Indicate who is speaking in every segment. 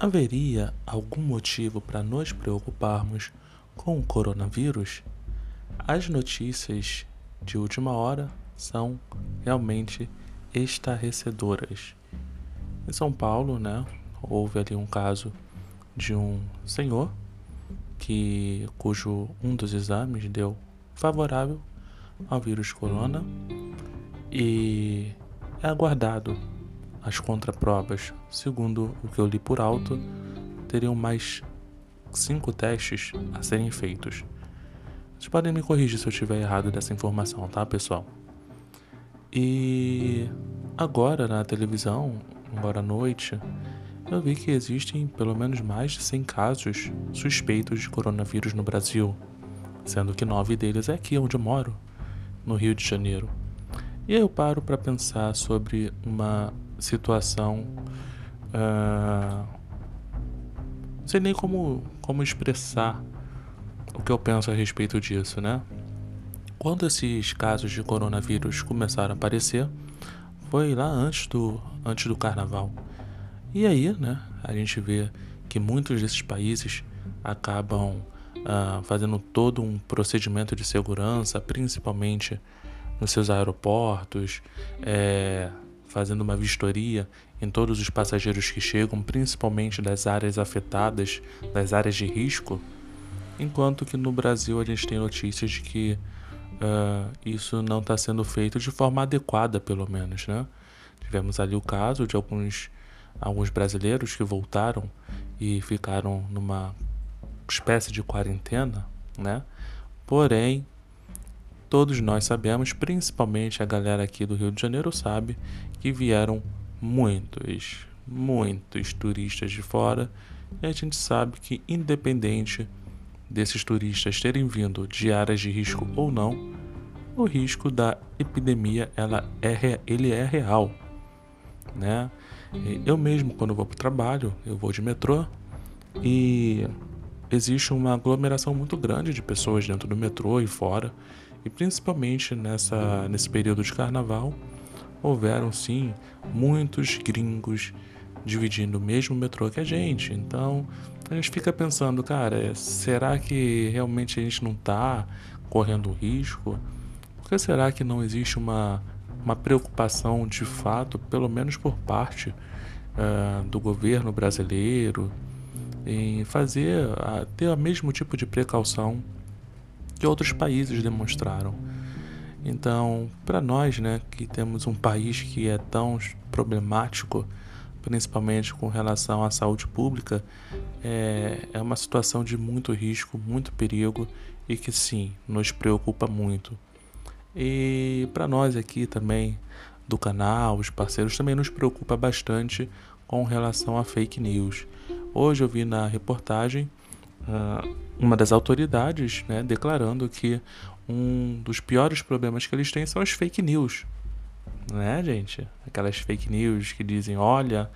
Speaker 1: Haveria algum motivo para nos preocuparmos com o coronavírus? As notícias de última hora são realmente estarrecedoras. Em São Paulo, né, houve ali um caso de um senhor que cujo um dos exames deu favorável ao vírus corona e é aguardado as contraprovas, segundo o que eu li por alto, teriam mais cinco testes a serem feitos. Vocês podem me corrigir se eu estiver errado dessa informação, tá, pessoal? E agora na televisão, agora à noite, eu vi que existem pelo menos mais de 100 casos suspeitos de coronavírus no Brasil, sendo que nove deles é aqui onde eu moro, no Rio de Janeiro. E aí eu paro para pensar sobre uma situação. Uh, não sei nem como, como expressar o que eu penso a respeito disso, né? Quando esses casos de coronavírus começaram a aparecer, foi lá antes do, antes do carnaval. E aí, né, a gente vê que muitos desses países acabam uh, fazendo todo um procedimento de segurança, principalmente nos seus aeroportos, é, fazendo uma vistoria em todos os passageiros que chegam, principalmente das áreas afetadas, das áreas de risco, enquanto que no Brasil a gente tem notícias de que uh, isso não está sendo feito de forma adequada, pelo menos, né? Tivemos ali o caso de alguns, alguns brasileiros que voltaram e ficaram numa espécie de quarentena, né? Porém, todos nós sabemos, principalmente a galera aqui do Rio de Janeiro sabe, que vieram muitos, muitos turistas de fora, e a gente sabe que independente desses turistas terem vindo de áreas de risco ou não, o risco da epidemia ela é, ele é real, né? Eu mesmo quando vou para o trabalho, eu vou de metrô e existe uma aglomeração muito grande de pessoas dentro do metrô e fora, e principalmente nessa, nesse período de carnaval, houveram sim muitos gringos dividindo o mesmo metrô que a gente. Então a gente fica pensando, cara, será que realmente a gente não está correndo risco? Por que será que não existe uma, uma preocupação de fato, pelo menos por parte uh, do governo brasileiro, em fazer, uh, ter o mesmo tipo de precaução que outros países demonstraram? Então, para nós, né, que temos um país que é tão problemático, principalmente com relação à saúde pública, é, é uma situação de muito risco, muito perigo e que sim, nos preocupa muito. E para nós aqui também do canal, os parceiros também nos preocupa bastante com relação a fake news. Hoje eu vi na reportagem uh, uma das autoridades né, declarando que um dos piores problemas que eles têm são as fake news. Né, gente? Aquelas fake news que dizem: olha,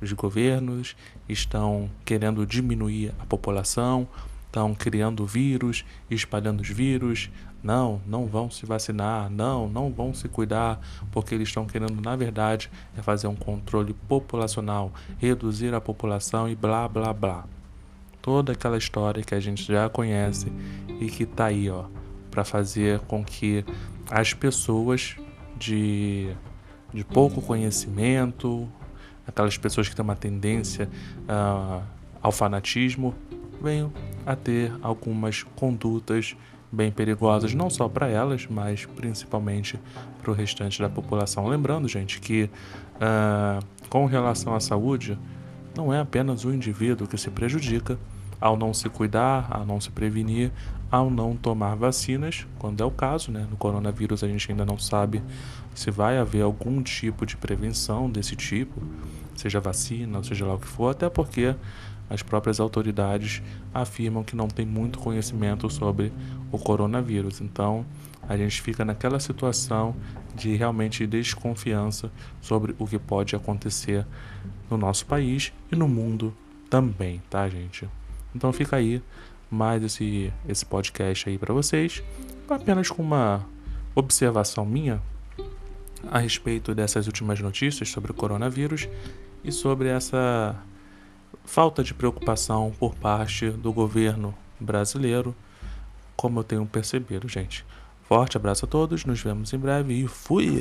Speaker 1: os governos estão querendo diminuir a população, estão criando vírus, espalhando os vírus. Não, não vão se vacinar, não, não vão se cuidar, porque eles estão querendo, na verdade, é fazer um controle populacional, reduzir a população e blá blá blá. Toda aquela história que a gente já conhece e que tá aí, ó para fazer com que as pessoas de, de pouco conhecimento, aquelas pessoas que têm uma tendência uh, ao fanatismo, venham a ter algumas condutas bem perigosas, não só para elas, mas principalmente para o restante da população. Lembrando, gente, que uh, com relação à saúde, não é apenas o indivíduo que se prejudica ao não se cuidar, ao não se prevenir, ao não tomar vacinas, quando é o caso, né? No coronavírus a gente ainda não sabe se vai haver algum tipo de prevenção desse tipo, seja vacina, seja lá o que for, até porque as próprias autoridades afirmam que não tem muito conhecimento sobre o coronavírus. Então, a gente fica naquela situação de realmente desconfiança sobre o que pode acontecer no nosso país e no mundo também, tá, gente? Então fica aí mais esse, esse podcast aí para vocês, apenas com uma observação minha a respeito dessas últimas notícias sobre o coronavírus e sobre essa falta de preocupação por parte do governo brasileiro, como eu tenho percebido, gente. Forte abraço a todos, nos vemos em breve e fui!